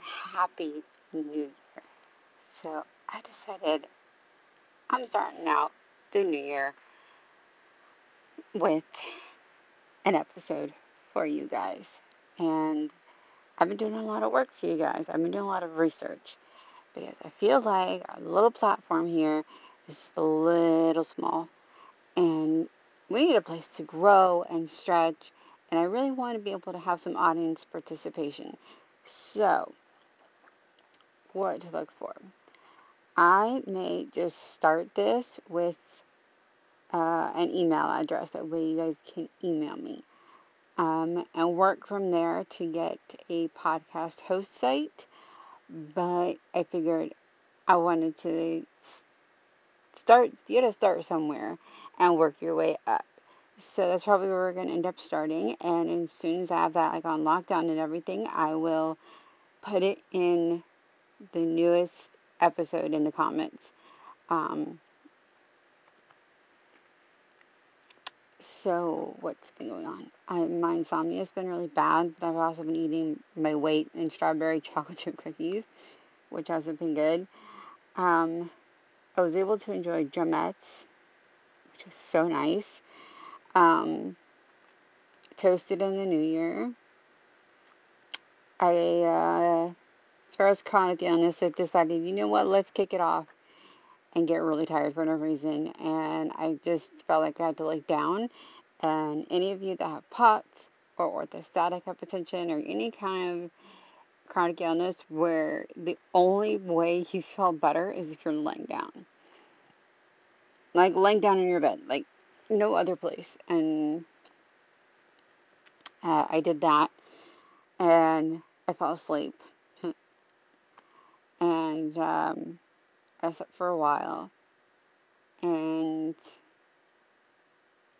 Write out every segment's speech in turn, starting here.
happy new year. So I decided I'm starting out the new year with an episode for you guys. And I've been doing a lot of work for you guys. I've been doing a lot of research because I feel like our little platform here is a little small and we need a place to grow and stretch. And I really want to be able to have some audience participation. So, what to look for? I may just start this with uh, an email address. That way, you guys can email me um, and work from there to get a podcast host site. But I figured I wanted to start, you gotta start somewhere and work your way up. So that's probably where we're gonna end up starting. And as soon as I have that like on lockdown and everything, I will put it in the newest episode in the comments. Um, so what's been going on? I, my insomnia has been really bad, but I've also been eating my weight in strawberry chocolate chip cookies, which hasn't been good. Um, I was able to enjoy drumettes, which was so nice. Um, toasted in the new year. I, uh, as far as chronic illness, I decided, you know what, let's kick it off and get really tired for no reason. And I just felt like I had to lay down. And any of you that have POTS or orthostatic hypotension or any kind of chronic illness where the only way you feel better is if you're laying down. Like laying down in your bed, like no other place. And uh, I did that. And I fell asleep. And um, I slept for a while. And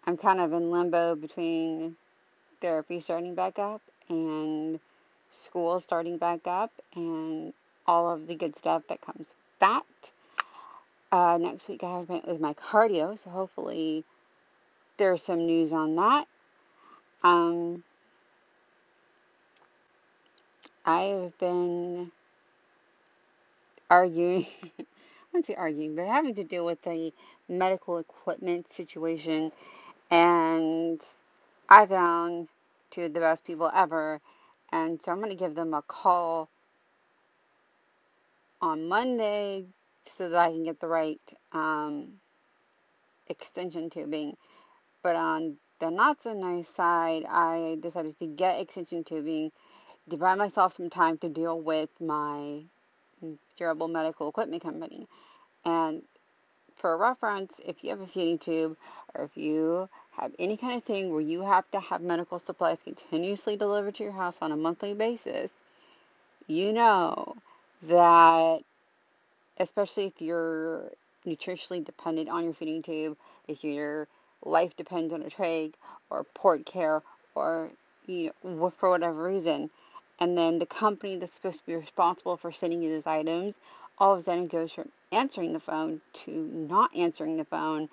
I'm kind of in limbo between therapy starting back up and school starting back up and all of the good stuff that comes with that. Uh, next week I have met with my cardio, so hopefully there's some news on that. Um, I've been arguing, I wouldn't say arguing, but having to deal with the medical equipment situation. And I found two of the best people ever. And so I'm going to give them a call on Monday so that I can get the right um, extension tubing. But on the not so nice side, I decided to get extension tubing to buy myself some time to deal with my durable medical equipment company. And for reference, if you have a feeding tube or if you have any kind of thing where you have to have medical supplies continuously delivered to your house on a monthly basis, you know that, especially if you're nutritionally dependent on your feeding tube, if your life depends on a trach or port care or you know for whatever reason, and then the company that's supposed to be responsible for sending you those items all of a sudden goes from answering the phone to not answering the phone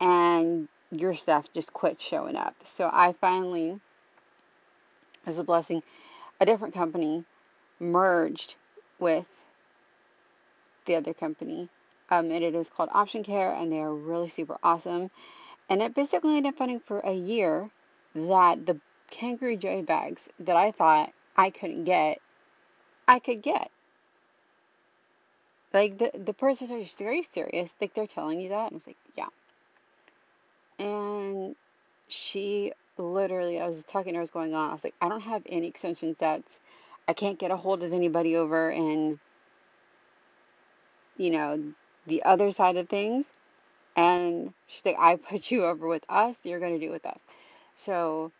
and your stuff just quits showing up. So i finally as a blessing a different company merged with the other company. Um, and it is called option care and they are really super awesome. And it basically ended up finding for a year that the Kangaroo Joey bags that i thought I couldn't get, I could get. Like the the person was very serious, like they're telling you that. And I was like, yeah. And she literally, I was talking to her, was going on. I was like, I don't have any extension sets. I can't get a hold of anybody over in, you know, the other side of things. And she's like, I put you over with us. You're to do with us. So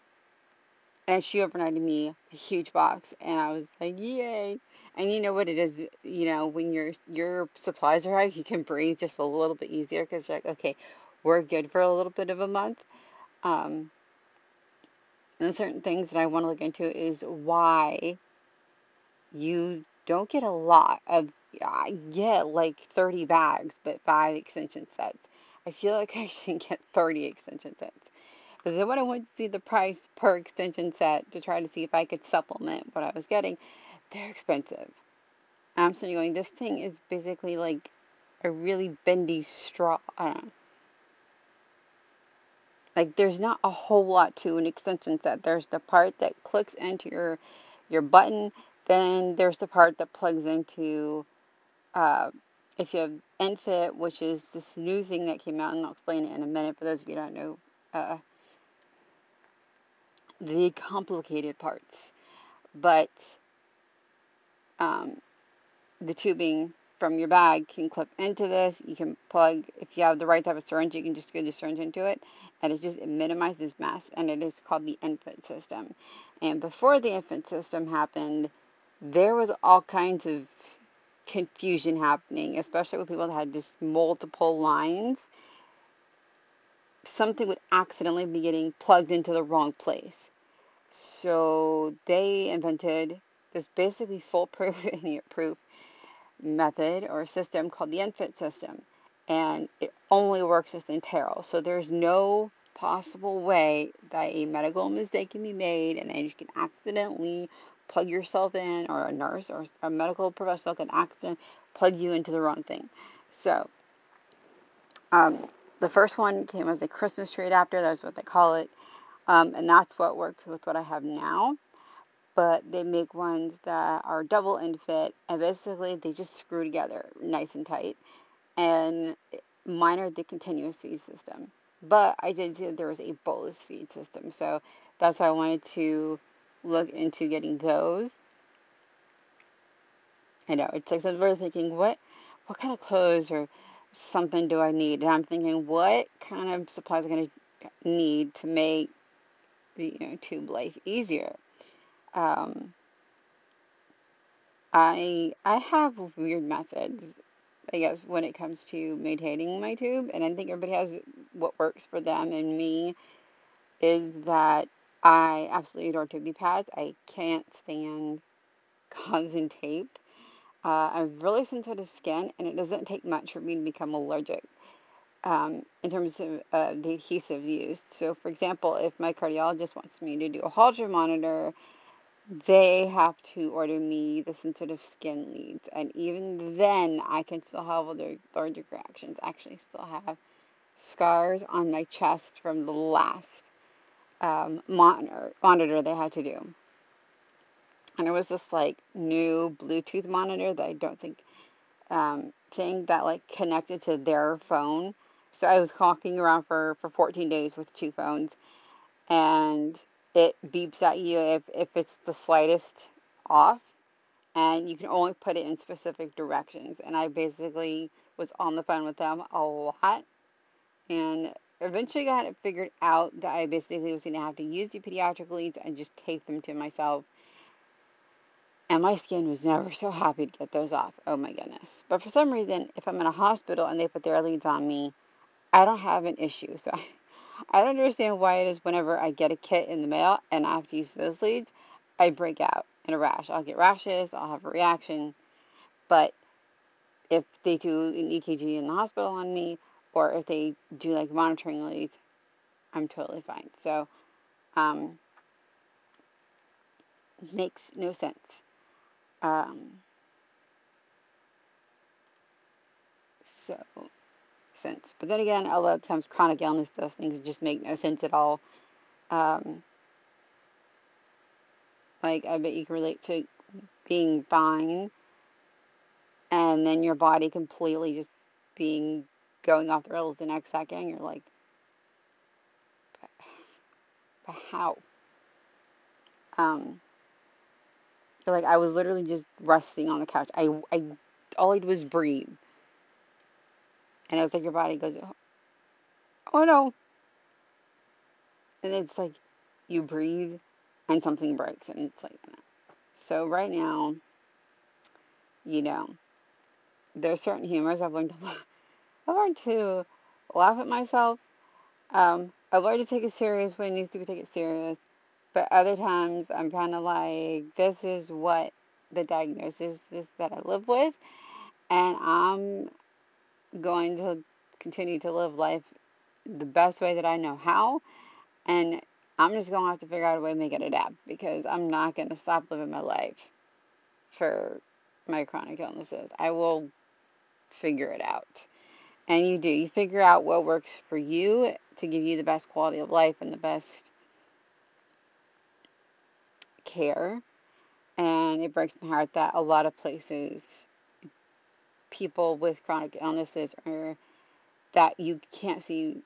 and she overnighted me a huge box and i was like yay. And you know what it is you know when your your supplies are high you can breathe just a little bit easier because you're like okay we're good for a little bit of a month. Um and certain things that i want to look into is why you don't get a lot of i get like 30 bags but five extension sets. I feel like i should get 30 extension sets But then when I went to see the price per extension set to try to see if I could supplement what I was getting, they're expensive. I'm sitting going, this thing is basically like a really bendy straw. I don't know. Like there's not a whole lot to an extension set. There's the part that clicks into your your button. Then there's the part that plugs into uh, if you have ENFit, which is this new thing that came out, and I'll explain it in a minute for those of you who don't know uh, the complicated parts. But um, the tubing from your bag can clip into this. You can plug, if you have the right type of syringe, you can just screw the syringe into it, and it just it minimizes mess. And it is called the ENFit system. And before the ENFit system happened, there was all kinds of confusion happening, especially with people that had just multiple lines. Something would accidentally be getting plugged into the wrong place. So they invented this basically foolproof, proof method or system called the ENFit system. And it only works with enteral. So there's no possible way that a medical mistake can be made and then you can accidentally plug yourself in or a nurse or a medical professional can accidentally plug you into the wrong thing. So um, the first one came as a Christmas tree adapter, that's what they call it. Um, and that's what works with what I have now but they make ones that are double ENFit and basically they just screw together nice and tight and mine are the continuous feed system but i did see that there was a bolus feed system so that's why i wanted to look into getting those i know it's like we're thinking what what kind of clothes or something do i need and i'm thinking what kind of supplies am going to need to make the you know tube life easier um, I I have weird methods, I guess, when it comes to maintaining my tube, and I think everybody has what works for them. And me is that I absolutely adore tubing pads. I can't stand gauze and tape. Uh, I have really sensitive skin, and it doesn't take much for me to become allergic um, in terms of uh, the adhesives used. So, for example, if my cardiologist wants me to do a Holter monitor they have to order me the sensitive skin leads. And even then, I can still have allergic reactions. I actually still have scars on my chest from the last um, monitor, monitor they had to do. And it was this like new Bluetooth monitor that I don't think um, thing that like connected to their phone. So I was walking around for, for 14 days with two phones. And it beeps at you if, if it's the slightest off and you can only put it in specific directions and i basically was on the phone with them a lot and eventually got it figured out that i basically was going to have to use the pediatric leads and just tape them to myself and my skin was never so happy to get those off oh my goodness but for some reason if i'm in a hospital and they put their leads on me i don't have an issue so I, I don't understand why it is whenever I get a kit in the mail and I have to use those leads, I break out in a rash. I'll get rashes, I'll have a reaction. But if they do an EKG in the hospital on me, or if they do like monitoring leads, I'm totally fine. So, um, makes no sense. Um, so sense. But then again, a lot of times chronic illness, does things just make no sense at all. Um, like, I bet you can relate to being fine and then your body completely just being going off the rails the next second. You're like, but, how? Um, like, I was literally just resting on the couch. I, I, all I did was breathe. And it's like your body goes, oh no. And it's like you breathe and something breaks. And it's like, so right now, you know, there's certain humors I've learned to laugh. I've learned to laugh at myself. Um, I've learned to take it serious when it needs to be taken serious. But other times I'm kind of like, this is what the diagnosis is that I live with. And I'm going to continue to live life the best way that I know how And I'm just gonna have to figure out a way to make it adapt because I'm not gonna stop living my life for my chronic illnesses. I will figure it out. And you do. You figure out what works for you to give you the best quality of life and the best care. And it breaks my heart that a lot of places, people with chronic illnesses are that you can't see.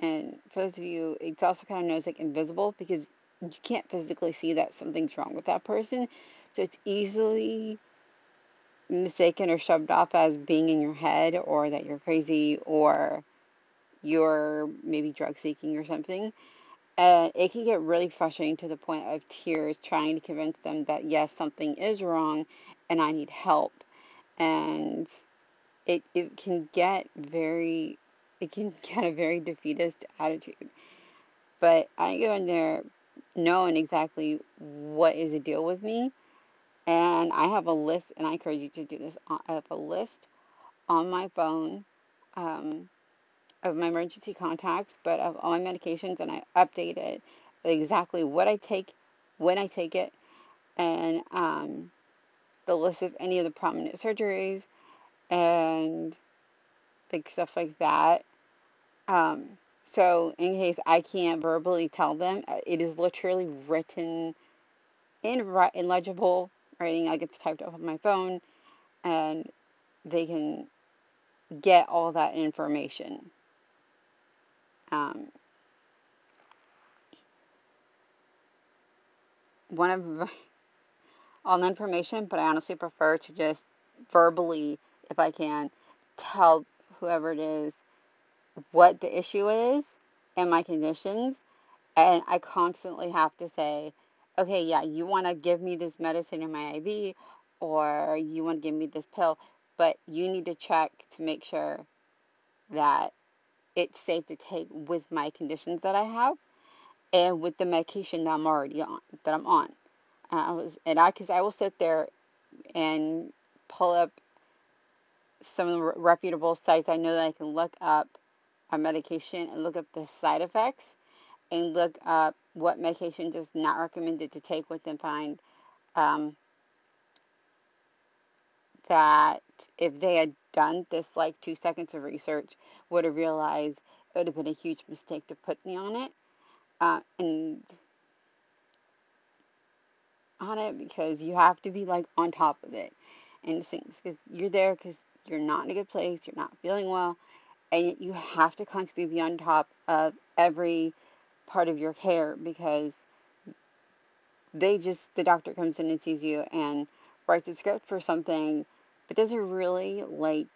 And for those of you, it's also kind of known as like invisible because you can't physically see that something's wrong with that person. So it's easily mistaken or shoved off as being in your head or that you're crazy or you're maybe drug seeking or something. And it can get really frustrating to the point of tears trying to convince them that yes, something is wrong and I need help. And it, it can get very, it can get a very defeatist attitude. But I go in there knowing exactly what is the deal with me. And I have a list, and I encourage you to do this. I have a list on my phone um, of my emergency contacts, but of all my medications, and I update it exactly what I take, when I take it, and um, the list of any of the prominent surgeries, and like stuff like that. Um, so in case I can't verbally tell them, uh, it is literally written in, in legible writing. Like it's typed up on my phone, and they can get all that information. Um, one of all the information, but I honestly prefer to just verbally, if I can, tell whoever it is what the issue is and my conditions. And I constantly have to say, okay, yeah, you want to give me this medicine in my IV or you want to give me this pill, but you need to check to make sure that it's safe to take with my conditions that I have and with the medication that I'm already on, that I'm on. And I was, and I, cause I will sit there and pull up some of the reputable sites I know that I can look up a medication and look up the side effects and look up what medication is not recommended to take with and find um, that if they had done this like two seconds of research, would have realized it would have been a huge mistake to put me on it. Uh, and on it because you have to be like on top of it and things because you're there because you're not in a good place, you're not feeling well, and you have to constantly be on top of every part of your care because they just the doctor comes in and sees you and writes a script for something but doesn't really like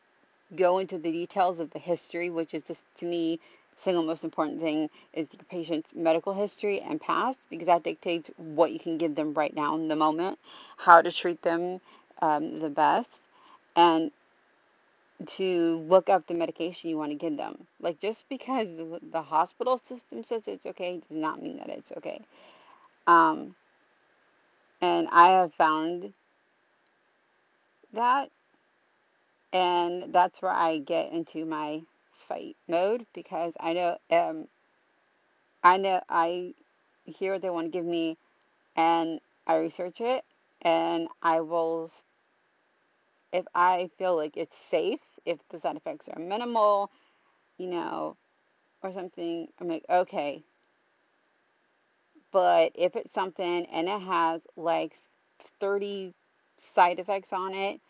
go into the details of the history which is this to me single most important thing is the patient's medical history and past because that dictates what you can give them right now in the moment how to treat them um, the best and to look up the medication you want to give them. Like just because the, the hospital system says it's okay does not mean that it's okay. Um, and I have found that, and that's where I get into my fight mode because I know um, I know I hear what they want to give me, and I research it, and I will if I feel like it's safe, if the side effects are minimal, you know, or something, I'm like, okay. But if it's something and it has like 30 side effects on it,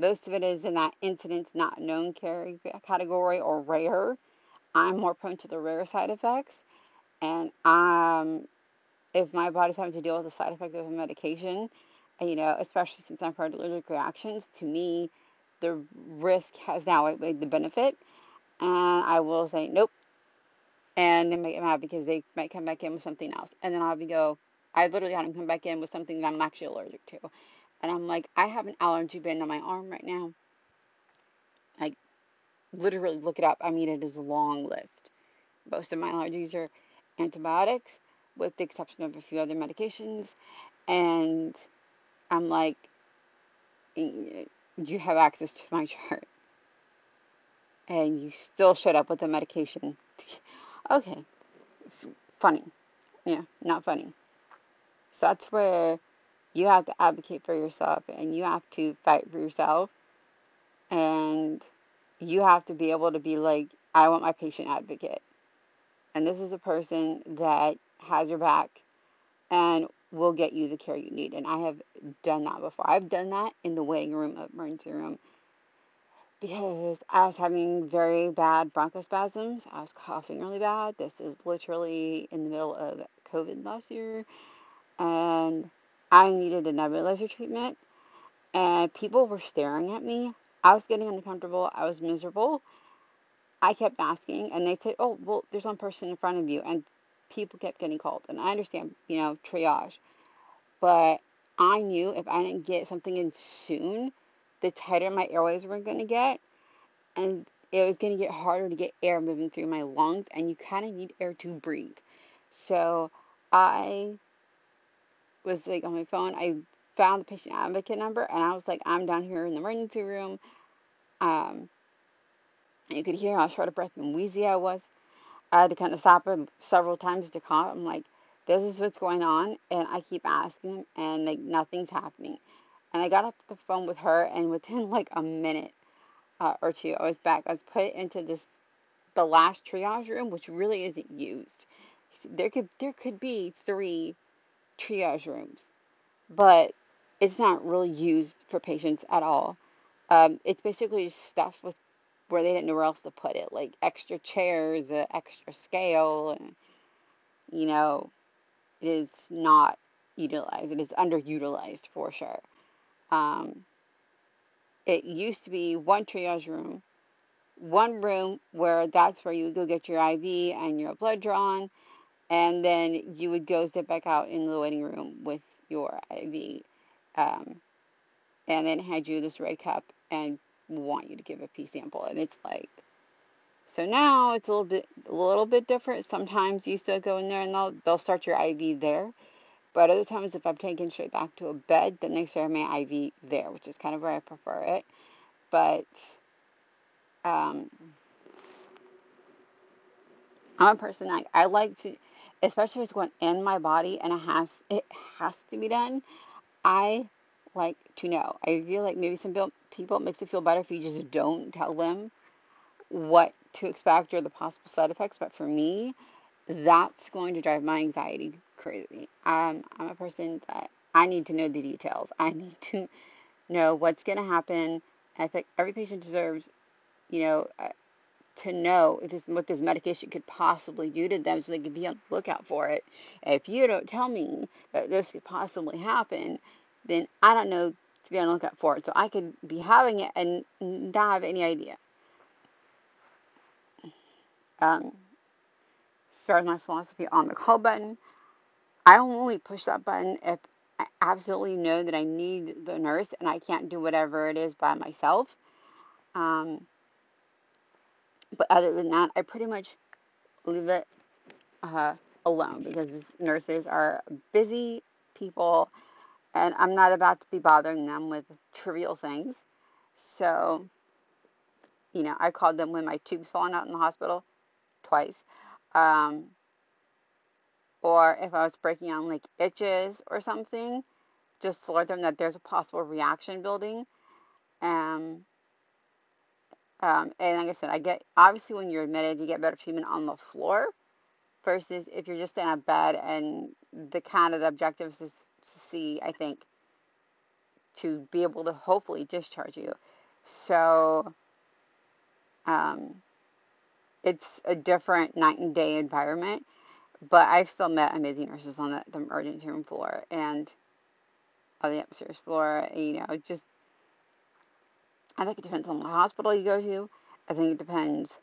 most of it is in that incident not known category or rare. I'm more prone to the rare side effects. And um, if my body's having to deal with the side effect of a medication, you know, especially since I've heard allergic reactions, to me, the risk has now outweighed the benefit. And I will say, nope. And they might get mad because they might come back in with something else. And then I'll be go, I literally had them come back in with something that I'm actually allergic to. And I'm like, I have an allergy band on my arm right now. Like, literally look it up. I mean, it is a long list. Most of my allergies are antibiotics, with the exception of a few other medications. And I'm like, you have access to my chart. And you still showed up with the medication. okay, funny. Yeah, not funny. So that's where you have to advocate for yourself and you have to fight for yourself and you have to be able to be like, I want my patient advocate. And this is a person that has your back and will get you the care you need. And I have done that before. I've done that in the waiting room of emergency room because I was having very bad bronchospasms. I was coughing really bad. This is literally in the middle of COVID last year. And I needed a nebulizer treatment. And people were staring at me. I was getting uncomfortable. I was miserable. I kept asking, and they said, "Oh, well, there's one person in front of you," and people kept getting called. And I understand, you know, triage, but I knew if I didn't get something in soon, the tighter my airways were going to get, and it was going to get harder to get air moving through my lungs, and you kind of need air to breathe. So I was like on my phone. I found the patient advocate number, and I was like, I'm down here in the emergency room. Um, you could hear how short of breath and wheezy I was. I had to kind of stop her several times to cough. I'm like, this is what's going on, and I keep asking, and like nothing's happening. And I got off the phone with her, and within like a minute uh, or two, I was back. I was put into this the last triage room, which really isn't used. So there could there could be three triage rooms, but it's not really used for patients at all. Um, it's basically just stuff with where they didn't know where else to put it, like extra chairs, extra scale, and you know, it is not utilized. It is underutilized for sure. Um, it used to be one triage room, one room where that's where you would go get your IV and your blood drawn, and then you would go sit back out in the waiting room with your IV. Um, and then hand you this red cup and want you to give a pee sample. And it's like, so now it's a little bit a little bit different. Sometimes you still go in there and they'll they'll start your IV there. But other times if I'm taken straight back to a bed, then they start my IV there, which is kind of where I prefer it. But um, I'm a person like I like to especially if it's going in my body and it has it has to be done. I like to know. I feel like maybe some people it makes it feel better if you just don't tell them what to expect or the possible side effects. But for me, that's going to drive my anxiety crazy. Um, I'm a person that I need to know the details. I need to know what's going to happen. I think every patient deserves, you know, to know if this what this medication could possibly do to them, so they can be on the lookout for it. If you don't tell me that this could possibly happen, then I don't know to be on the lookout for it. So I could be having it and not have any idea. Um, as as my philosophy on the call button, I only push that button if I absolutely know that I need the nurse and I can't do whatever it is by myself. Um, but other than that, I pretty much leave it uh, alone because nurses are busy people and I'm not about to be bothering them with trivial things. So, you know, I called them when my tube's falling out in the hospital twice. Um, or if I was breaking on like itches or something, just alert them that there's a possible reaction building. Um, um, and like I said, I get obviously when you're admitted, you get better treatment on the floor versus if you're just in a bed and the kind of the objectives is to see, I think, to be able to hopefully discharge you. So um, it's a different night and day environment, but I've still met amazing nurses on the, the emergency room floor and on the upstairs floor. You know, just I think it depends on the hospital you go to. I think it depends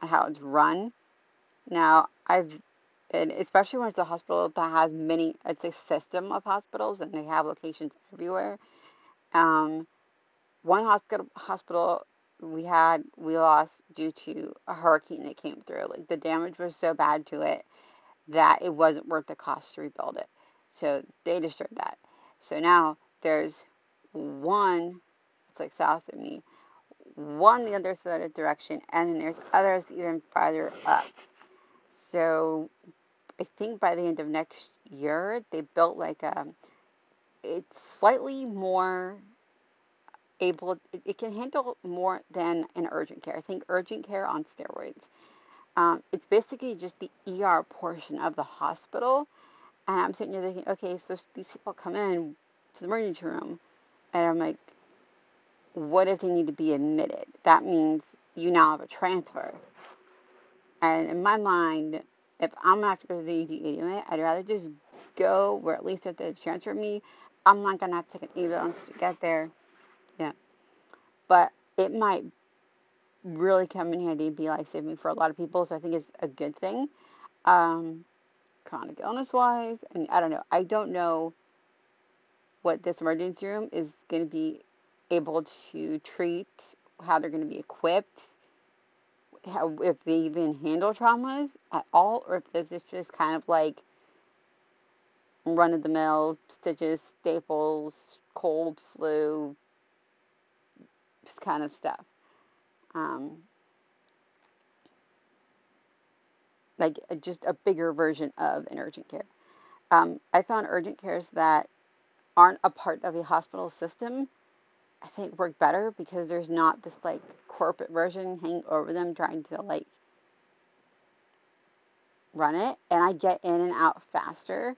on how it's run. Now, I've and especially when it's a hospital that has many, it's a system of hospitals and they have locations everywhere. Um, one hospital hospital we had we lost due to a hurricane that came through. Like the damage was so bad to it that it wasn't worth the cost to rebuild it. So they destroyed that. So now there's one, it's like south of me, one the other side of direction, and then there's others even farther up. So I think by the end of next year, they built like a, it's slightly more able, it, it can handle more than an urgent care. I think urgent care on steroids. Um, it's basically just the ER portion of the hospital. And I'm sitting here thinking, okay, so these people come in to the emergency room, and I'm like, what if they need to be admitted? That means you now have a transfer. And in my mind, if I'm gonna have to go to the ED anyway, I'd rather just go where at least if they transfer me, I'm not gonna have to take an ambulance to get there. Yeah. But it might really come in handy and be life saving for a lot of people. So I think it's a good thing. Um, chronic illness wise, and I don't know. I don't know what this emergency room is going to be able to treat, how they're going to be equipped, how, if they even handle traumas at all, or if this is just kind of like run of the mill stitches, staples, cold, flu, kind of stuff. Um, like just a bigger version of an urgent care. Um, I found urgent cares that aren't a part of a hospital system, I think work better because there's not this like corporate version hanging over them trying to like run it, and I get in and out faster.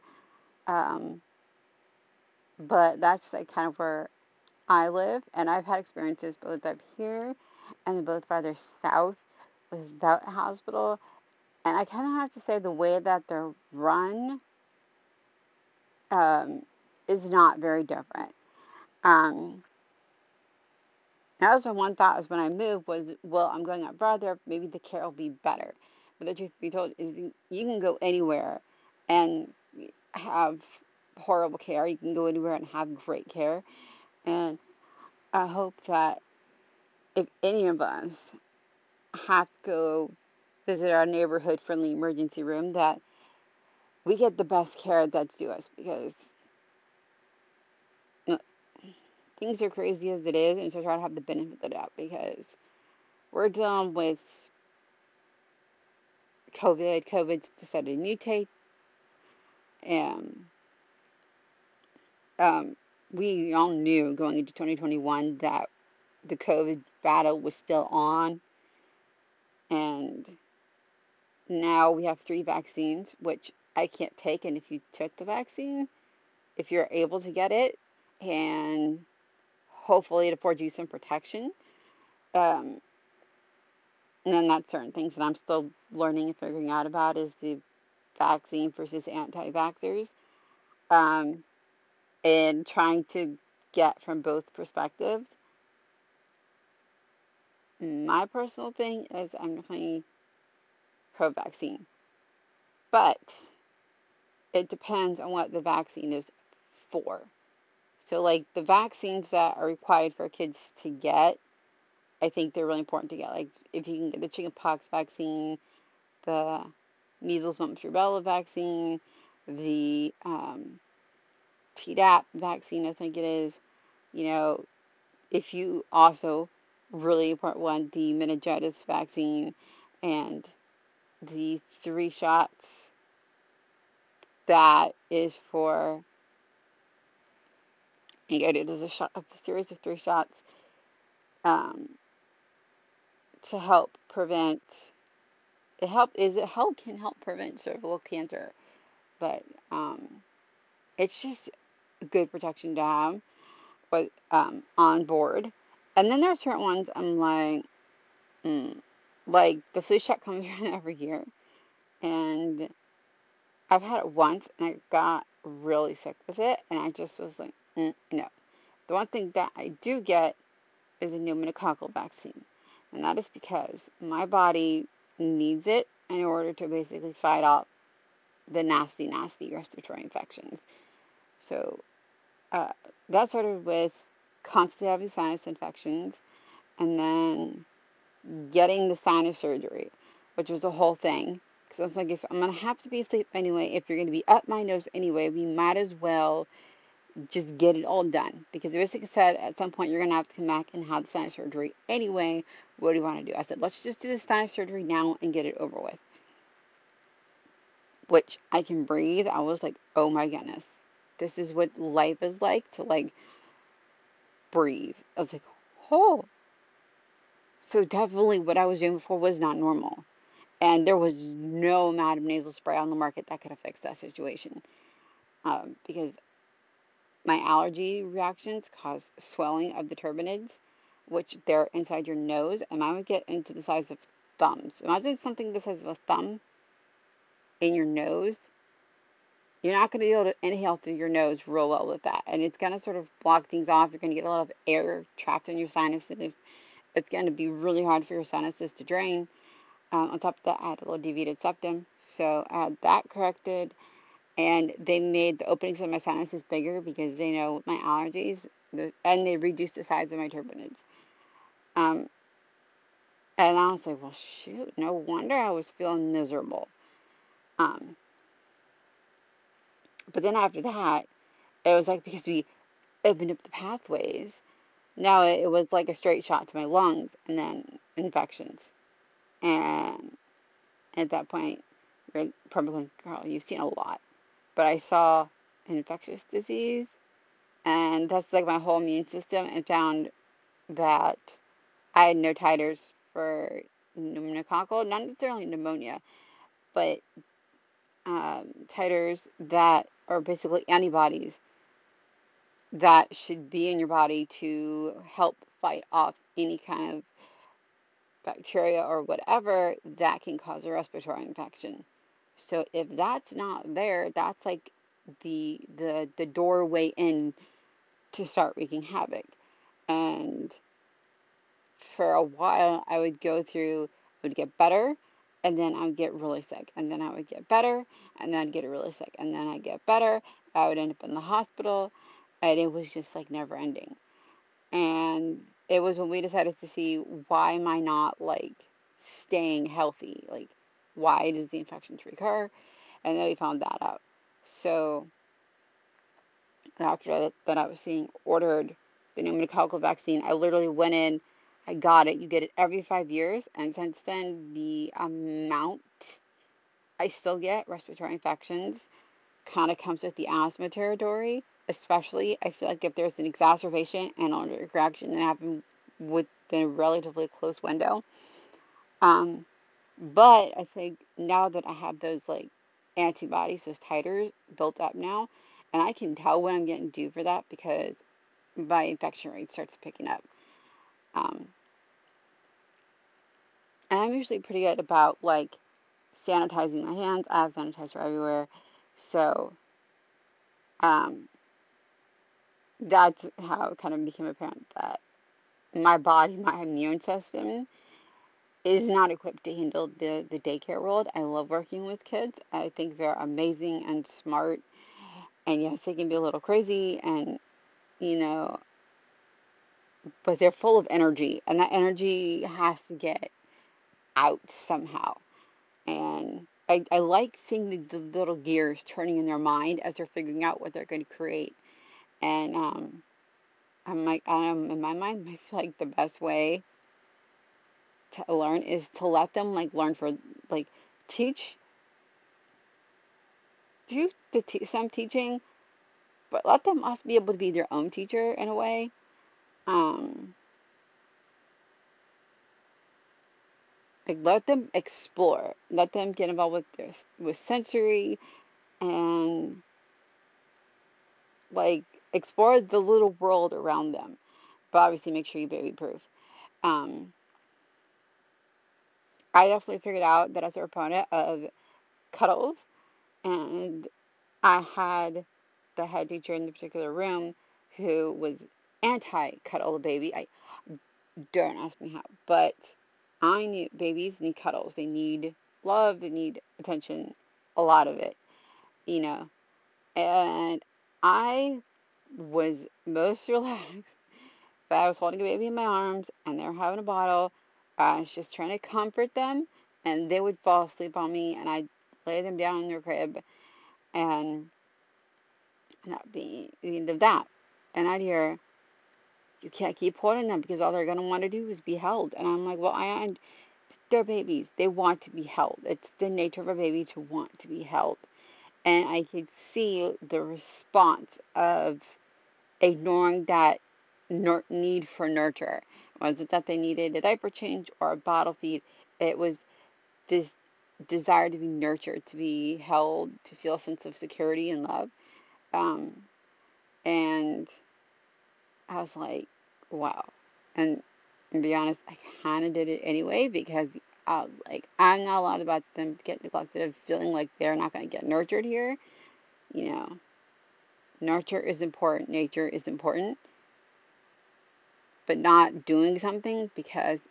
Um, but that's like kind of where I live, and I've had experiences both up here and both farther south without a hospital. And I kind of have to say the way that they're run um, is not very different. Um, that was my one thought was when I moved was, well, I'm going up farther, maybe the care will be better. But the truth be told is you can go anywhere and have horrible care. You can go anywhere and have great care. And I hope that if any of us have to go visit our neighborhood friendly emergency room, that we get the best care that's due us because things are crazy as it is, and so try to have the benefit of the doubt because we're dealing with COVID. COVID's decided to mutate, and um, we all knew going into 2021 that the COVID battle was still on, and now we have three vaccines, which I can't take. And if you took the vaccine, if you're able to get it, and hopefully it affords you some protection. Um, and then that's certain things that I'm still learning and figuring out about is the vaccine versus anti-vaxxers, um, and trying to get from both perspectives. My personal thing is I'm definitely pro-vaccine, but it depends on what the vaccine is for. So, like the vaccines that are required for kids to get, I think they're really important to get. Like, if you can get the chickenpox vaccine, the measles, mumps, rubella vaccine, the um, Tdap vaccine, I think it is. You know, if you also really important one, the meningitis vaccine, and the three shots that is for you get it a shot, a series of three shots um, to help prevent. It help is it help can help prevent cervical cancer, but um, it's just good protection to have, but um, on board. And then there are certain ones I'm like, mm, like the flu shot comes around every year, and I've had it once and I got really sick with it, and I just was like, no. The one thing that I do get is a pneumococcal vaccine, and that is because my body needs it in order to basically fight off the nasty, nasty respiratory infections. So uh, that started with constantly having sinus infections, and then getting the sinus surgery, which was a whole thing. Because I was like, if I'm gonna have to be asleep anyway, if you're gonna be up my nose anyway, we might as well just get it all done. Because the basically said at some point you're gonna have to come back and have the sinus surgery anyway. What do you want to do? I said, let's just do the sinus surgery now and get it over with. which I can breathe, I was like, oh my goodness, this is what life is like to like breathe. I was like, oh. So definitely what I was doing before was not normal. And there was no amount of nasal spray on the market that could have fixed that situation. Um, because my allergy reactions cause swelling of the turbinates, which they're inside your nose, and mine would get into the size of thumbs. Imagine something the size of a thumb in your nose. You're not going to be able to inhale through your nose real well with that. And it's going to sort of block things off. You're going to get a lot of air trapped in your sinuses. It's going to be really hard for your sinuses to drain. Um, on top of that, I had a little deviated septum. So I had that corrected. And they made the openings of my sinuses bigger because they know my allergies. And they reduced the size of my turbinates. Um, and I was like, well, shoot, no wonder I was feeling miserable. Um, but then after that, it was like because we opened up the pathways, now it was like a straight shot to my lungs and then infections. And at that point, you're probably going, girl, you've seen a lot. But I saw an infectious disease and tested like my whole immune system and found that I had no titers for pneumococcal, not necessarily pneumonia, but um, titers that are basically antibodies that should be in your body to help fight off any kind of bacteria or whatever that can cause a respiratory infection. So if that's not there, that's like the the the doorway in to start wreaking havoc. And for a while, I would go through, I would get better, and then I would get really sick, and then I would get better, and then I'd get really sick, and then I'd get better. I would end up in the hospital, and it was just like never ending. And it was when we decided to see why am I not like staying healthy? Like, why does the infections recur? And then we found that out. So, the doctor that I was seeing ordered the pneumococcal vaccine. I literally went in I got it. You get it every five years. And since then, the amount I still get respiratory infections kind of comes with the asthma territory. Especially, I feel like if there's an exacerbation and allergic reaction that happened within a relatively close window. Um, but I think now that I have those like antibodies, those titers built up now, and I can tell when I'm getting due for that because my infection rate starts picking up. Um, and I'm usually pretty good about like sanitizing my hands. I have sanitizer everywhere. So um, that's how it kind of became apparent that my body, my immune system, is not equipped to handle the, the daycare world. I love working with kids. I think they're amazing and smart. And yes, they can be a little crazy and, you know, but they're full of energy. And that energy has to get out somehow. And I, I like seeing the, the, little gears turning in their mind as they're figuring out what they're going to create. And um, I'm like, um, in my mind, I feel like the best way to learn is to let them like learn for like teach, do the t- some teaching, but let them also be able to be their own teacher in a way. Um, Like let them explore. Let them get involved with their with sensory and like explore the little world around them. But obviously make sure you baby proof. Um, I definitely figured out that as a proponent of cuddles and I had the head teacher in the particular room who was anti cuddle baby. I don't ask me how, but I need babies need cuddles. They need love. They need attention. A lot of it, you know. And I was most relaxed. But I was holding a baby in my arms, and they were having a bottle. I was just trying to comfort them, and they would fall asleep on me, and I'd lay them down in their crib, and that be the end of that. And I'd hear, you can't keep holding them because all they're going to want to do is be held. And I'm like, well, I they're babies. They want to be held. It's the nature of a baby to want to be held. And I could see the response of ignoring that need for nurture. Was it that they needed a diaper change or a bottle feed? It was this desire to be nurtured, to be held, to feel a sense of security and love. Um, and I was like, wow. And, and be honest, I kind of did it anyway because I was like, I'm not allowed about them to get neglected of feeling like they're not going to get nurtured here. You know, nurture is important, nature is important, but not doing something because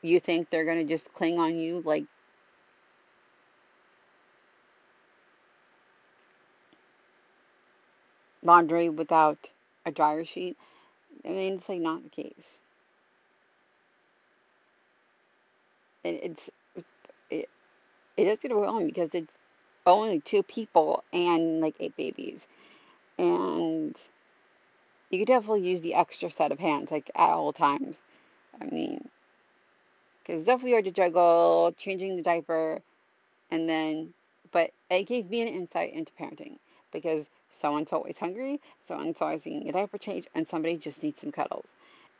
you think they're going to just cling on you like laundry without a dryer sheet. I mean, it's like not the case. And it's it, it does get overwhelming because it's only two people and like eight babies, and you could definitely use the extra set of hands like at all times. I mean, because it's definitely hard to juggle changing the diaper, and then, but it gave me an insight into parenting because someone's always hungry, someone's always needing a diaper change, and somebody just needs some cuddles.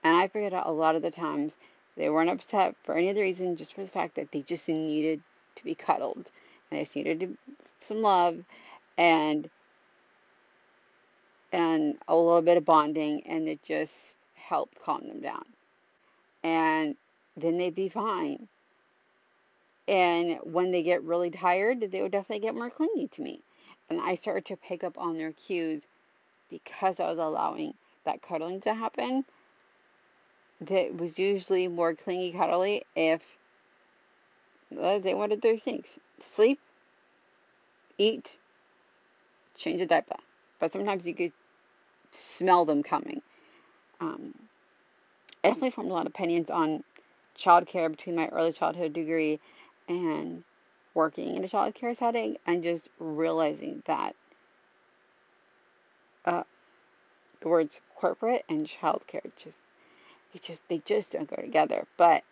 And I figured out a lot of the times they weren't upset for any other reason, just for the fact that they just needed to be cuddled. And they just needed some love and and a little bit of bonding, and it just helped calm them down. And then they'd be fine. And when they get really tired, they would definitely get more clingy to me. And I started to pick up on their cues because I was allowing that cuddling to happen. That was usually more clingy cuddly if they wanted their things sleep, eat, change a diaper. But sometimes you could smell them coming. Um, I definitely formed a lot of opinions on childcare between my early childhood degree and working in a childcare setting and just realizing that uh, the words corporate and childcare just it just they just don't go together. But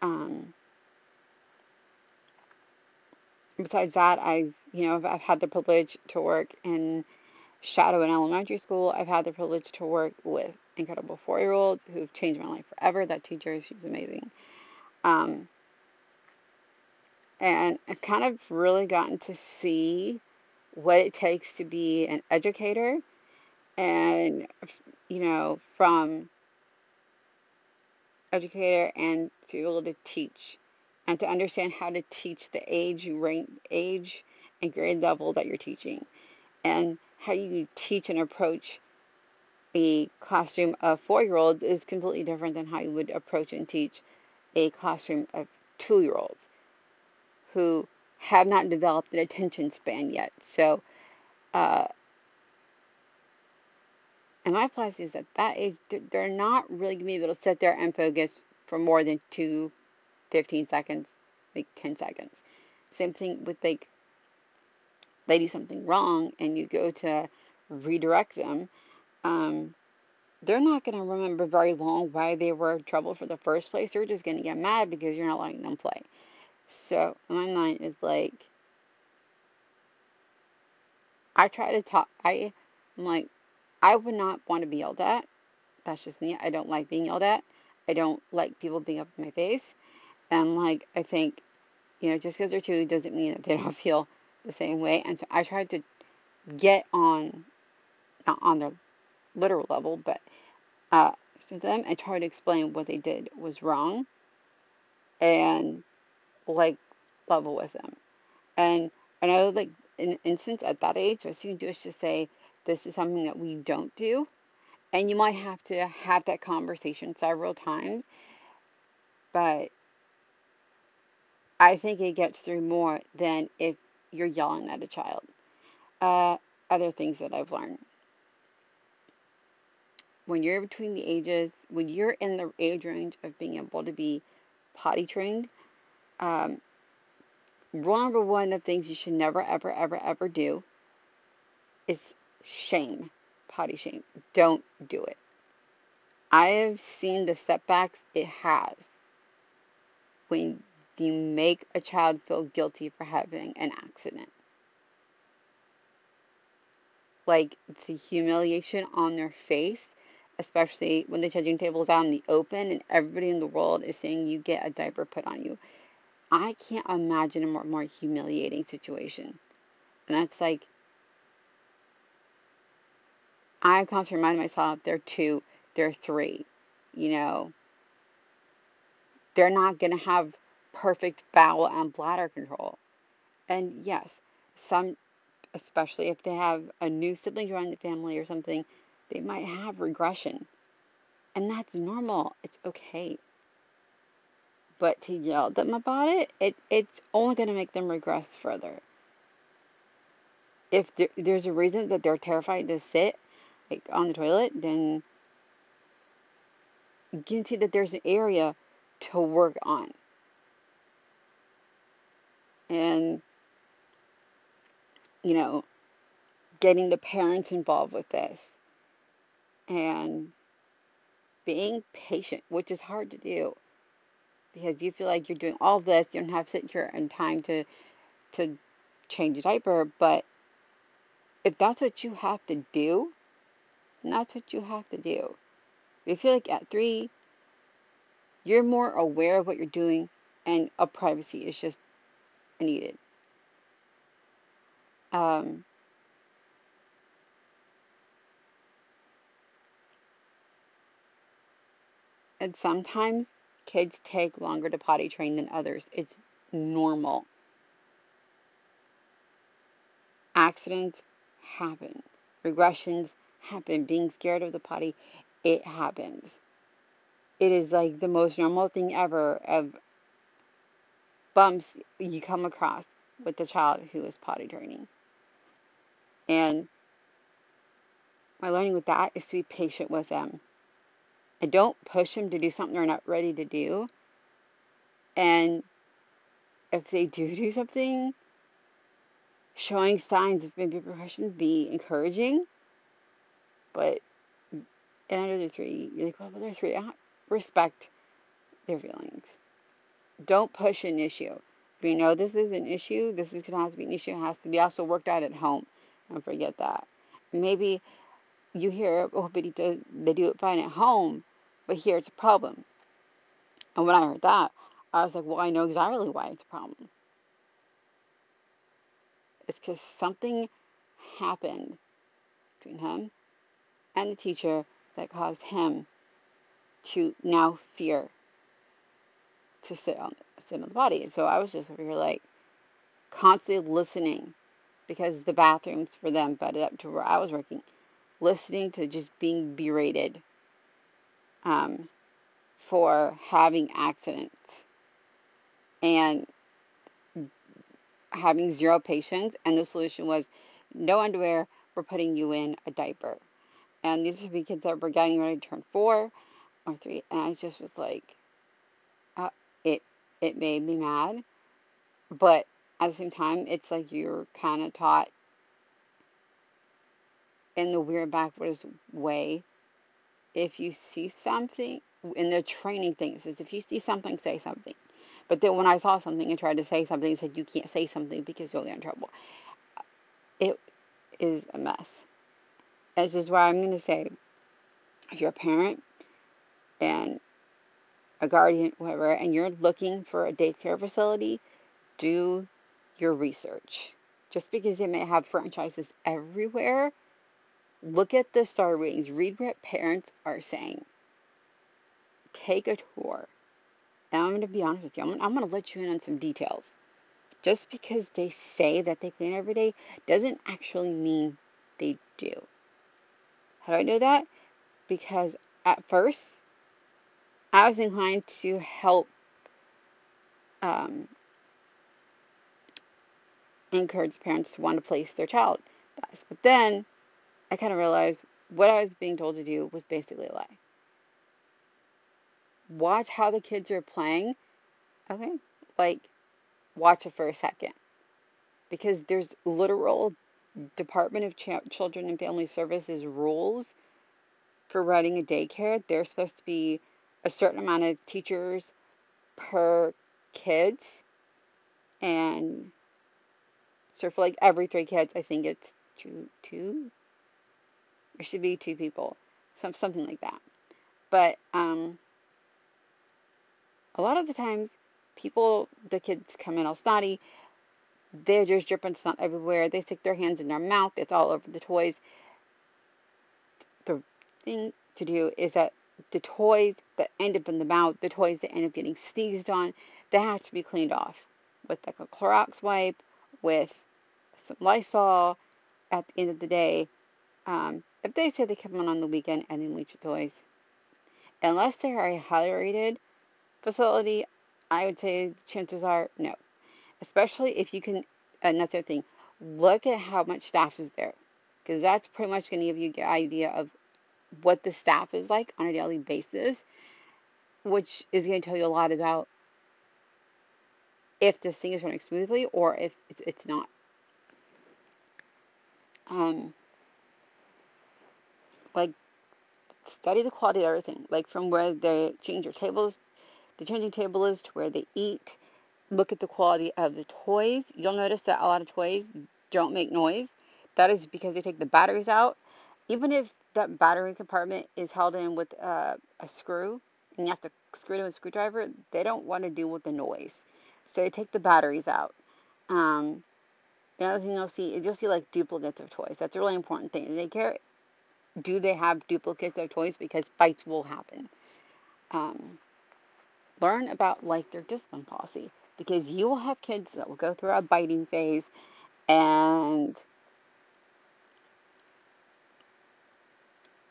um, besides that, I've you know I've, I've had the privilege to work in shadow in elementary school. I've had the privilege to work with incredible four year olds who've changed my life forever. That teacher, she's amazing. Um, and I've kind of really gotten to see what it takes to be an educator and you know from educator and to be able to teach and to understand how to teach the age rank age and grade level that you're teaching and how you teach and approach a classroom of four year olds is completely different than how you would approach and teach a classroom of two year olds who have not developed an attention span yet. So, uh, and my plus is at that age, they're not really going to be able to sit there and focus for more than two, 15 seconds, like 10 seconds. Same thing with like, they do something wrong and you go to redirect them. Um, they're not going to remember very long why they were in trouble for the first place. They're just going to get mad because you're not letting them play. So my mind is like, I try to talk. I, I'm like, I would not want to be yelled at. That's just me. I don't like being yelled at. I don't like people being up in my face. And like, I think, you know, just because they're two doesn't mean that they don't feel the same way. And so I tried to get on, not on their literal level, but uh, to them and try to explain what they did was wrong. And like level with them. And I know like in instance at that age, what you can do is just say, this is something that we don't do. And you might have to have that conversation several times. But I think it gets through more than if you're yelling at a child. Uh, other things that I've learned. When you're between the ages, when you're in the age range of being able to be potty trained, um, rule number one of things you should never, ever, ever, ever do is shame, potty shame. Don't do it. I have seen the setbacks it has when you make a child feel guilty for having an accident. Like the humiliation on their face, especially when the judging table is out in the open and everybody in the world is saying you get a diaper put on you. I can't imagine a more, more humiliating situation. And that's like, I constantly remind myself they're two, they're three, you know. They're not going to have perfect bowel and bladder control. And yes, some, especially if they have a new sibling join the family or something, they might have regression. And that's normal. It's okay. But to yell at them about it, it it's only going to make them regress further. If there, there's a reason that they're terrified to sit like on the toilet, then you can see that there's an area to work on. And, you know, getting the parents involved with this and being patient, which is hard to do because you feel like you're doing all this, you don't have sit here and time to to change a diaper, but if that's what you have to do, that's what you have to do. You feel like at three, you're more aware of what you're doing and a privacy is just needed. Um, and sometimes kids take longer to potty train than others. It's normal. Accidents happen, regressions happen, being scared of the potty, it happens. It is like the most normal thing ever of bumps you come across with the child who is potty training. And my learning with that is to be patient with them. And don't push them to do something they're not ready to do. And if they do do something, showing signs of maybe progression, be encouraging. But and under the three, you're like, well, but they're three. Respect their feelings don't push an issue. You know this is an issue, this is going to have to be an issue. It has to be also worked out at home. Don't forget that. Maybe you hear, oh, but does, they do it fine at home, but here it's a problem. And when I heard that, I was like, well, I know exactly why it's a problem. It's because something happened between him and the teacher that caused him to now fear to sit on sit on the body. So I was just over here like constantly listening because the bathrooms for them butted up to where I was working, listening to just being berated um, for having accidents and having zero patience. And the solution was no underwear. We're putting you in a diaper. And these would be kids that were getting ready to turn four or three. And I just was like, it made me mad. But at the same time, it's like you're kind of taught in the weird backwards way. If you see something in the training things, is if you see something, say something. But then when I saw something and tried to say something, and said you can't say something because you'll get in trouble. It is a mess. This is why I'm going to say, if you're a parent and a guardian, whoever, and you're looking for a daycare facility, do your research. Just because they may have franchises everywhere, look at the star ratings, read what parents are saying. Take a tour. And I'm going to be honest with you, I'm, I'm going to let you in on some details. Just because they say that they clean every day doesn't actually mean they do. How do I know that? Because at first, I was inclined to help um, encourage parents to want to place their child. best. But then I kind of realized what I was being told to do was basically a lie. Watch how the kids are playing. Okay, like watch it for a second. Because there's literal Department of Ch- Children and Family Services rules for running a daycare. They're supposed to be a certain amount of teachers per kids, and so for like every three kids, I think it's two, two. There should be two people, some something like that. But um, a lot of the times, people, the kids come in all snotty. They're just dripping snot everywhere. They stick their hands in their mouth. It's all over the toys. The thing to do is that the toys that end up in the mouth, the toys that end up getting sneezed on, they have to be cleaned off with like a Clorox wipe, with some Lysol. At the end of the day, um, if they say they come in on the weekend and then leach the toys, unless they are a highly rated facility, I would say chances are no. Especially if you can, another thing, look at how much staff is there, because that's pretty much going to give you an idea of what the staff is like on a daily basis, which is going to tell you a lot about if this thing is running smoothly or if it's not. Um, like study the quality of everything, like from where they change your tables, the changing table is to where they eat. Look at the quality of the toys. You'll notice that a lot of toys don't make noise. That is because they take the batteries out. Even if that battery compartment is held in with uh, a screw and you have to screw it with a screwdriver, they don't want to deal with the noise. So take the batteries out. Um, another thing you'll see is you'll see like duplicates of toys. That's a really important thing. They care. Do they have duplicates of toys? Because fights will happen. Um, learn about like their discipline policy because you will have kids that will go through a biting phase and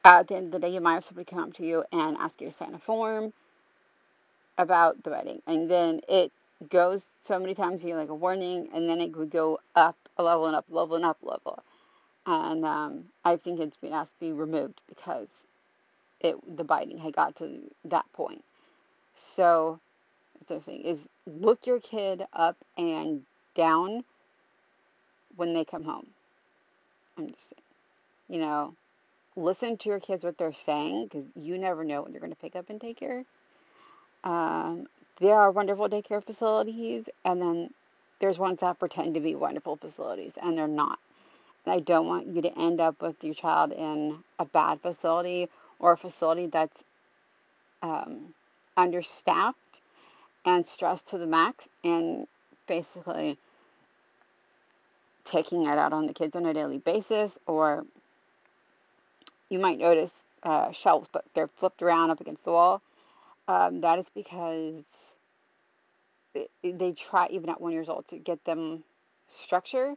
at the end of the day, you might have somebody come up to you and ask you to sign a form about the wedding. And then it goes so many times, you get like a warning, and then it would go up a level and up, level and up, level. And um, I think it's been asked to be removed because it the biting had got to that point. So the thing is look your kid up and down when they come home. I'm just saying, you know, listen to your kids what they're saying because you never know what they're going to pick up in daycare. Um, there are wonderful daycare facilities, and then there's ones that pretend to be wonderful facilities, and they're not. And I don't want you to end up with your child in a bad facility or a facility that's um, understaffed and stressed to the max, and basically taking it out on the kids on a daily basis or you might notice uh, shelves, but they're flipped around up against the wall. Um, that is because they try, even at one years old, to get them structure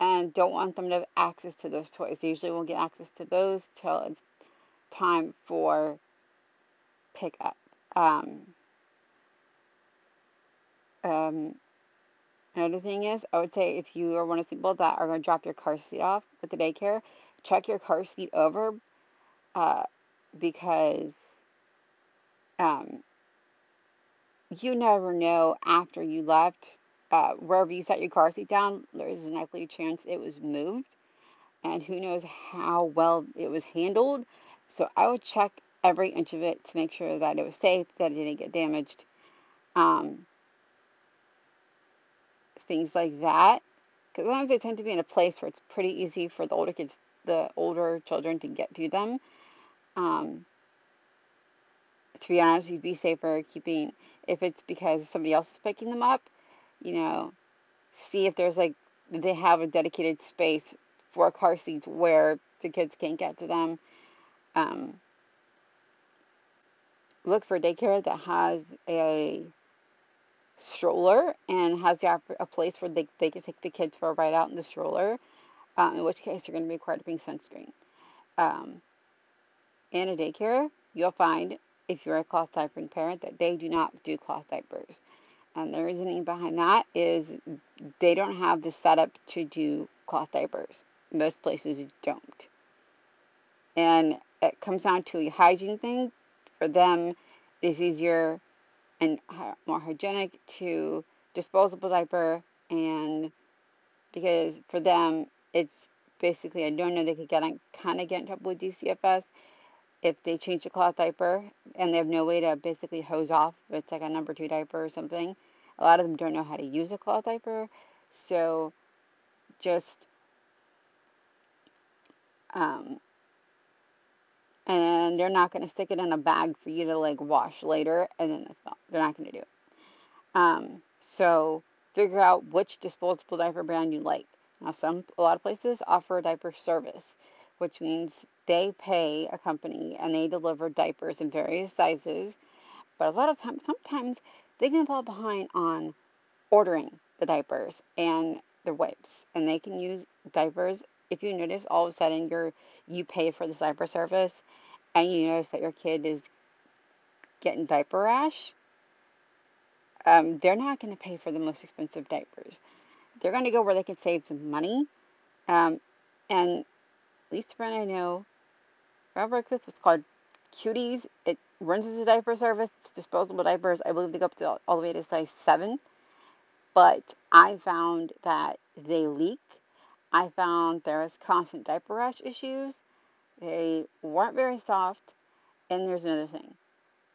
and don't want them to have access to those toys. They usually won't get access to those till it's time for pickup. Um, um, another thing is, I would say if you are one of those people that are going to drop your car seat off with the daycare, check your car seat over uh, because um, you never know after you left uh, wherever you set your car seat down, there's an likely chance it was moved, and who knows how well it was handled. So I would check every inch of it to make sure that it was safe, that it didn't get damaged. Um, things like that, because sometimes they tend to be in a place where it's pretty easy for the older kids, the older children, to get to them. Um, to be honest, you'd be safer keeping if it's because somebody else is picking them up. You know, see if there's like they have a dedicated space for car seats where the kids can't get to them. Um, look for daycare that has a stroller and has the, a place where they, they can take the kids for a ride out in the stroller, um, in which case you're going to be required to bring sunscreen. Um, in a daycare, you'll find if you're a cloth diapering parent that they do not do cloth diapers. And the reasoning behind that is they don't have the setup to do cloth diapers. Most places don't. And it comes down to a hygiene thing. For them, it is easier and more hygienic to disposable diaper and because for them it's basically I don't know they could get kind of get in trouble with DCFS if they change the cloth diaper and they have no way to basically hose off, it's like a number two diaper or something, A lot of them don't know how to use a cloth diaper. So just um, and they're not going to stick it in a bag for you to like wash later and then that's they're not going to do it. Um, so figure out which disposable diaper brand you like. Now some a lot of places offer a diaper service which means they pay a company and they deliver diapers in various sizes but a lot of times sometimes they can fall behind on ordering the diapers and the wipes and they can use diapers if you notice all of a sudden you're you pay for the diaper service and you notice that your kid is getting diaper rash, um, they're not going to pay for the most expensive diapers. They're going to go where they can save some money. Um, and at least brand I know, I work with what's called Cuties. It runs as a diaper service. It's disposable diapers. I believe they go up to all, all the way to size seven. But I found that they leak. I found there was constant diaper rash issues. They weren't very soft. And there's another thing.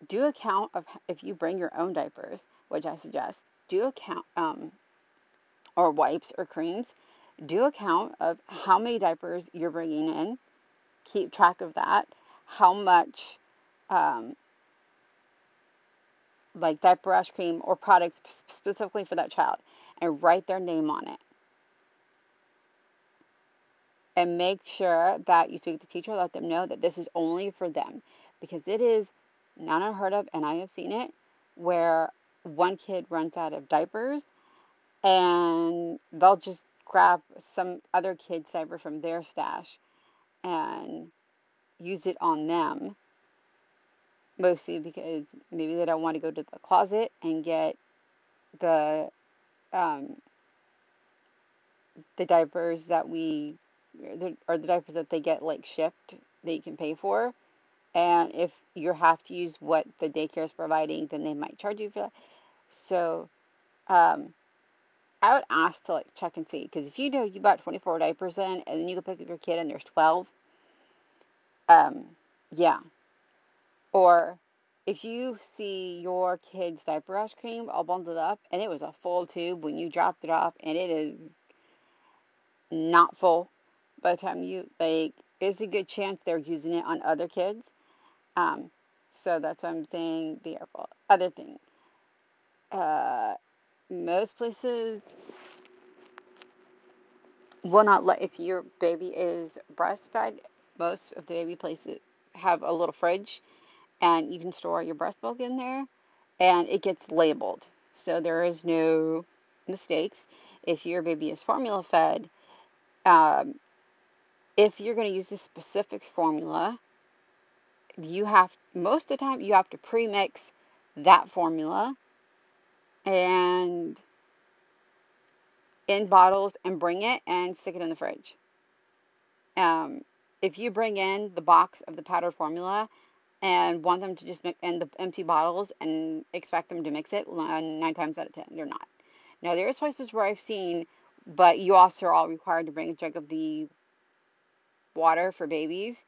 Do a count of if you bring your own diapers, which I suggest. Do a count um, or wipes or creams. Do a count of how many diapers you're bringing in. Keep track of that. How much um, like diaper rash cream or products specifically for that child and write their name on it. And make sure that you speak to the teacher, let them know that this is only for them because it is not unheard of, and I have seen it where one kid runs out of diapers and they'll just grab some other kid's diaper from their stash and use it on them mostly because maybe they don't want to go to the closet and get the um, the diapers that we or the diapers that they get like shipped that you can pay for. And if you have to use what the daycare is providing, then they might charge you for that. So um, I would ask to like check and see because if you know you bought 24 diapers in and then you go pick up your kid and there's 12, um, yeah. Or if you see your kid's diaper rash cream all bundled up and it was a full tube when you dropped it off and it is not full by the time you like there's a good chance they're using it on other kids um, so that's why i'm saying be careful other thing uh, most places will not let if your baby is breastfed most of the baby places have a little fridge and you can store your breast milk in there and it gets labeled. So there is no mistakes. If your baby is formula fed um, if you're going to use a specific formula you have most of the time you have to pre-mix that formula and in bottles and bring it and stick it in the fridge. Um, if you bring in the box of the powdered formula and want them to just mix in the empty bottles and expect them to mix it nine times out of ten they're not. Now there's places where i've seen but you also are all required to bring a jug of the water for babies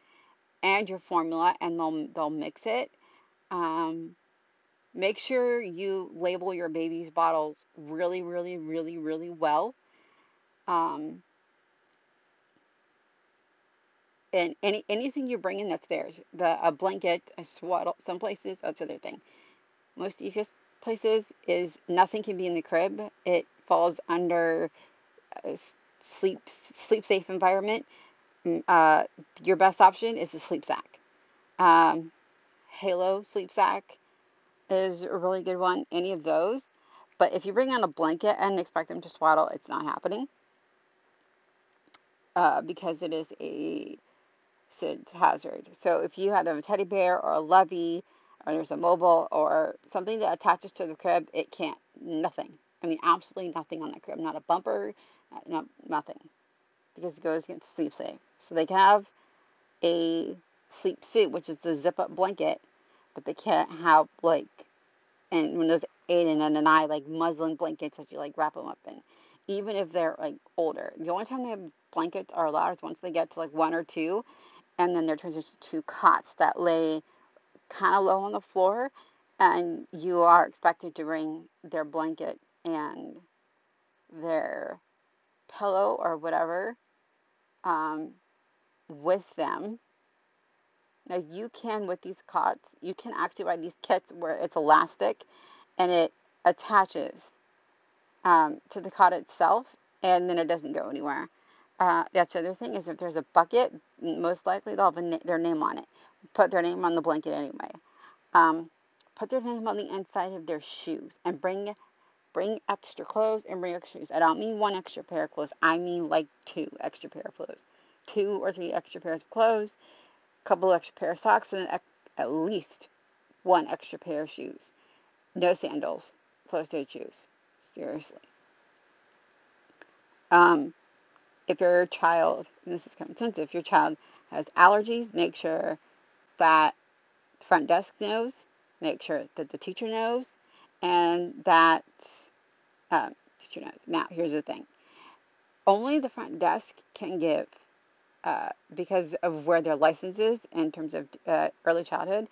and your formula and they'll they'll mix it. Um, make sure you label your baby's bottles really really really really well um, and any anything you bring in that's theirs. The a blanket, a swaddle. Some places that's the other thing. Most EFS places is nothing can be in the crib. It falls under a sleep sleep safe environment. Mm, uh, your best option is the sleep sack. Um, Halo sleep sack is a really good one. Any of those. But if you bring on a blanket and expect them to swaddle, it's not happening. Uh, because it is a hazard. So if you have a teddy bear or a lovey, or there's a mobile or something that attaches to the crib, it can't. Nothing. I mean, absolutely nothing on that crib. Not a bumper, not, nothing. Because it goes against sleep safe. So they can have a sleep suit, which is the zip up blanket, but they can't have like, and when those Aden and Anais like muslin blankets that you like wrap them up in, even if they're like older. The only time they have blankets are allowed is once they get to like one or two, and then they're transitioned to cots that lay kind of low on the floor and you are expected to bring their blanket and their pillow or whatever um, with them. Now you can with these cots, you can actually buy these kits where it's elastic and it attaches um, to the cot itself and then it doesn't go anywhere. Uh, that's the other thing is if there's a bucket, most likely they'll have na- their name on it. Put their name on the blanket anyway. Um, put their name on the inside of their shoes and bring bring extra clothes and bring extra shoes. I don't mean one extra pair of clothes. I mean like two extra pair of clothes, two or three extra pairs of clothes, couple extra pair of socks, and at least one extra pair of shoes. No sandals, closed-toed shoes. Seriously. Um, if your child, this is common sense, if your child has allergies, make sure that the front desk knows, make sure that the teacher knows, and that um, teacher knows. Now, here's the thing only the front desk can give, uh, because of where their license is in terms of uh, early childhood,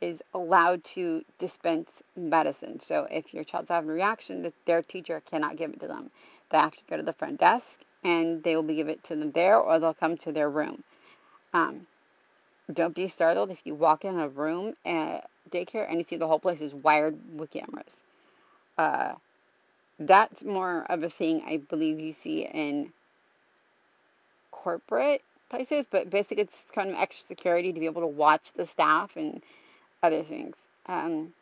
is allowed to dispense medicine. So if your child's having a reaction, their teacher cannot give it to them. They have to go to the front desk and they will be give it to them there or they'll come to their room. Um, don't be startled if you walk in a room at daycare and you see the whole place is wired with cameras. Uh, that's more of a thing I believe you see in corporate places, but basically it's kind of extra security to be able to watch the staff and other things. Um,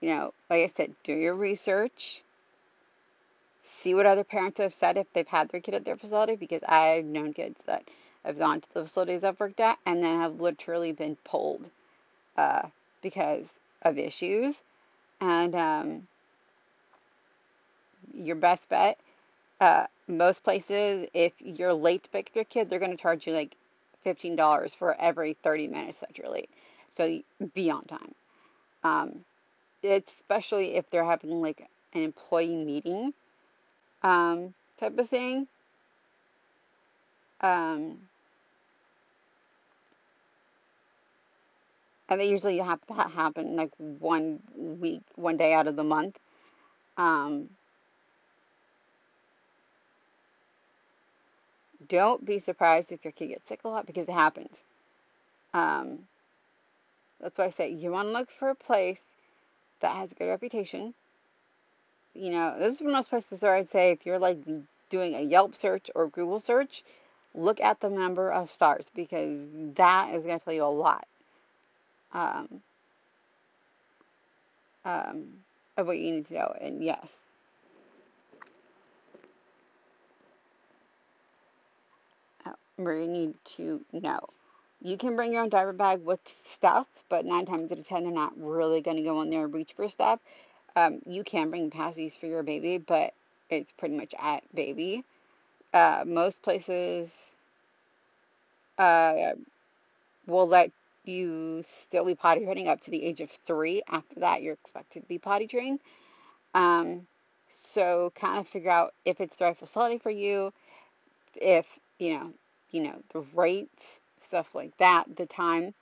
you know, like I said, do your research. See what other parents have said if they've had their kid at their facility, because I've known kids that have gone to the facilities I've worked at and then have literally been pulled uh, because of issues. And um, your best bet, uh, most places, if you're late to pick up your kid, they're going to charge you like $15 for every 30 minutes that you're late. So be on time. Um, especially if they're having like an employee meeting um, type of thing. Um, and they usually have that happen like one week, one day out of the month. Um, don't be surprised if your kid gets sick a lot because it happens. Um, that's why I say you want to look for a place that has a good reputation. You know, this is one of those places where I'd say if you're like doing a Yelp search or Google search, look at the number of stars because that is going to tell you a lot um, um, of what you need to know. And yes, you need to know. You can bring your own diaper bag with stuff, but nine times out of ten, they're not really going to go in there and reach for stuff. Um, you can bring passies for your baby, but it's pretty much at baby. Uh, most places uh, will let you still be potty training up to the age of three. After that, you're expected to be potty trained. Um, so kind of figure out if it's the right facility for you, if you know, you know the rate stuff like that. The time,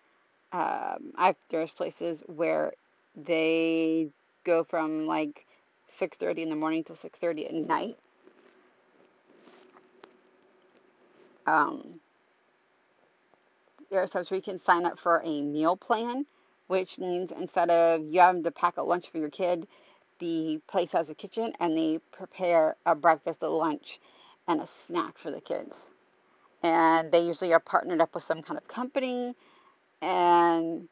um, I've there's places where they go from like 6:30 in the morning till 6:30 at night. Um, there are times where you can sign up for a meal plan, which means instead of you having to pack a lunch for your kid, the place has a kitchen and they prepare a breakfast, a lunch, and a snack for the kids and they usually are partnered up with some kind of company. And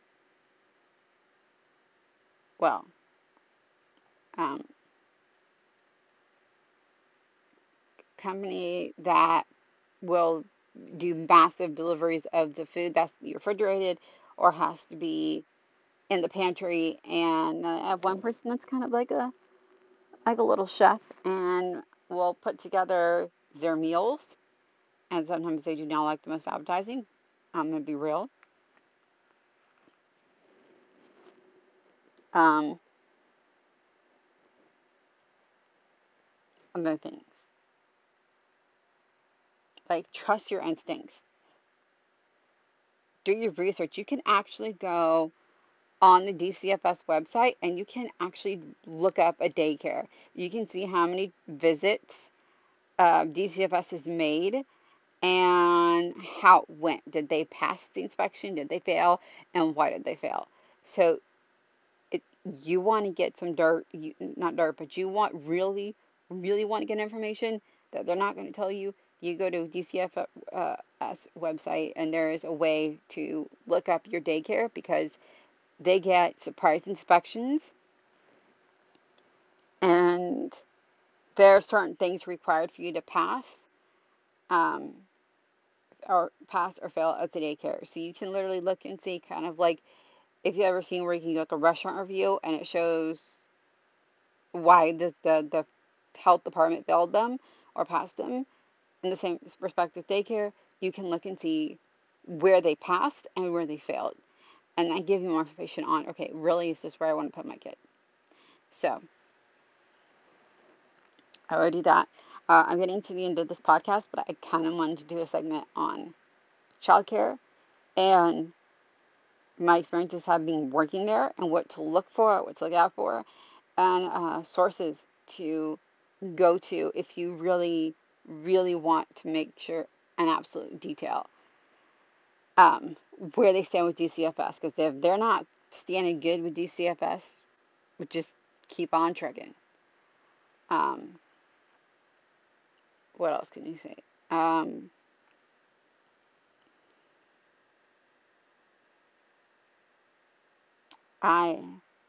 well um, company that will do massive deliveries of the food that's refrigerated or has to be in the pantry. And I have one person that's kind of like a like a little chef and will put together their meals and sometimes they do not like the most advertising. I'm going to be real. Um, other things. Like, trust your instincts. do your research. You can actually go on the DCFS website and you can actually look up a daycare. You can see how many visits uh, DCFS has made and how it went. Did they pass the inspection? Did they fail? And why did they fail? So it, you want to get some dirt, you, not dirt, but you want really, really want to get information that they're not going to tell you. You go to DCFS uh, website and there is a way to look up your daycare because they get surprise inspections and there are certain things required for you to pass um, or pass or fail at the daycare. So you can literally look and see kind of like if you've ever seen where you can get like a restaurant review and it shows why the, the, the health department failed them or passed them in the same respect with daycare, you can look and see where they passed and where they failed and I give you more information on, okay, really, is this where I want to put my kid? So, I already do that. Uh, I'm getting to the end of this podcast, but I kind of wanted to do a segment on childcare and my experiences having working there and what to look for, what to look out for, and uh, sources to go to if you really, really want to make sure an absolute detail um, where they stand with DCFS. Because if they're not standing good with DCFS, just keep on trucking. Um, what else can you say? Um, I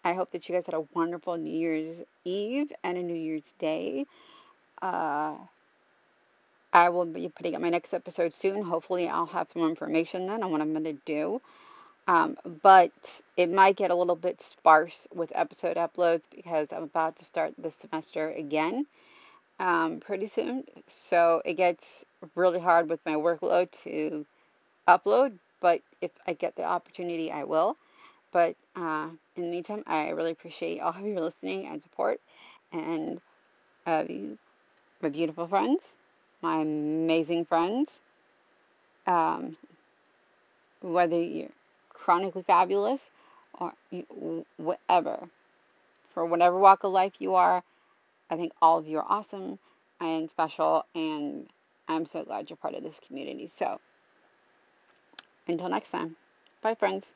I hope that you guys had a wonderful New Year's Eve and a New Year's Day. Uh, I will be putting up my next episode soon. Hopefully, I'll have some information then on what I'm going to do. Um, but it might get a little bit sparse with episode uploads because I'm about to start this semester again um, pretty soon. So it gets really hard with my workload to upload. But if I get the opportunity, I will. But uh, in the meantime, I really appreciate all of you listening and support and uh, you, my beautiful friends my amazing friends. Um, whether you're chronically fabulous or whatever, for whatever walk of life you are, I think all of you are awesome and special, and I'm so glad you're part of this community. So, until next time, bye, friends.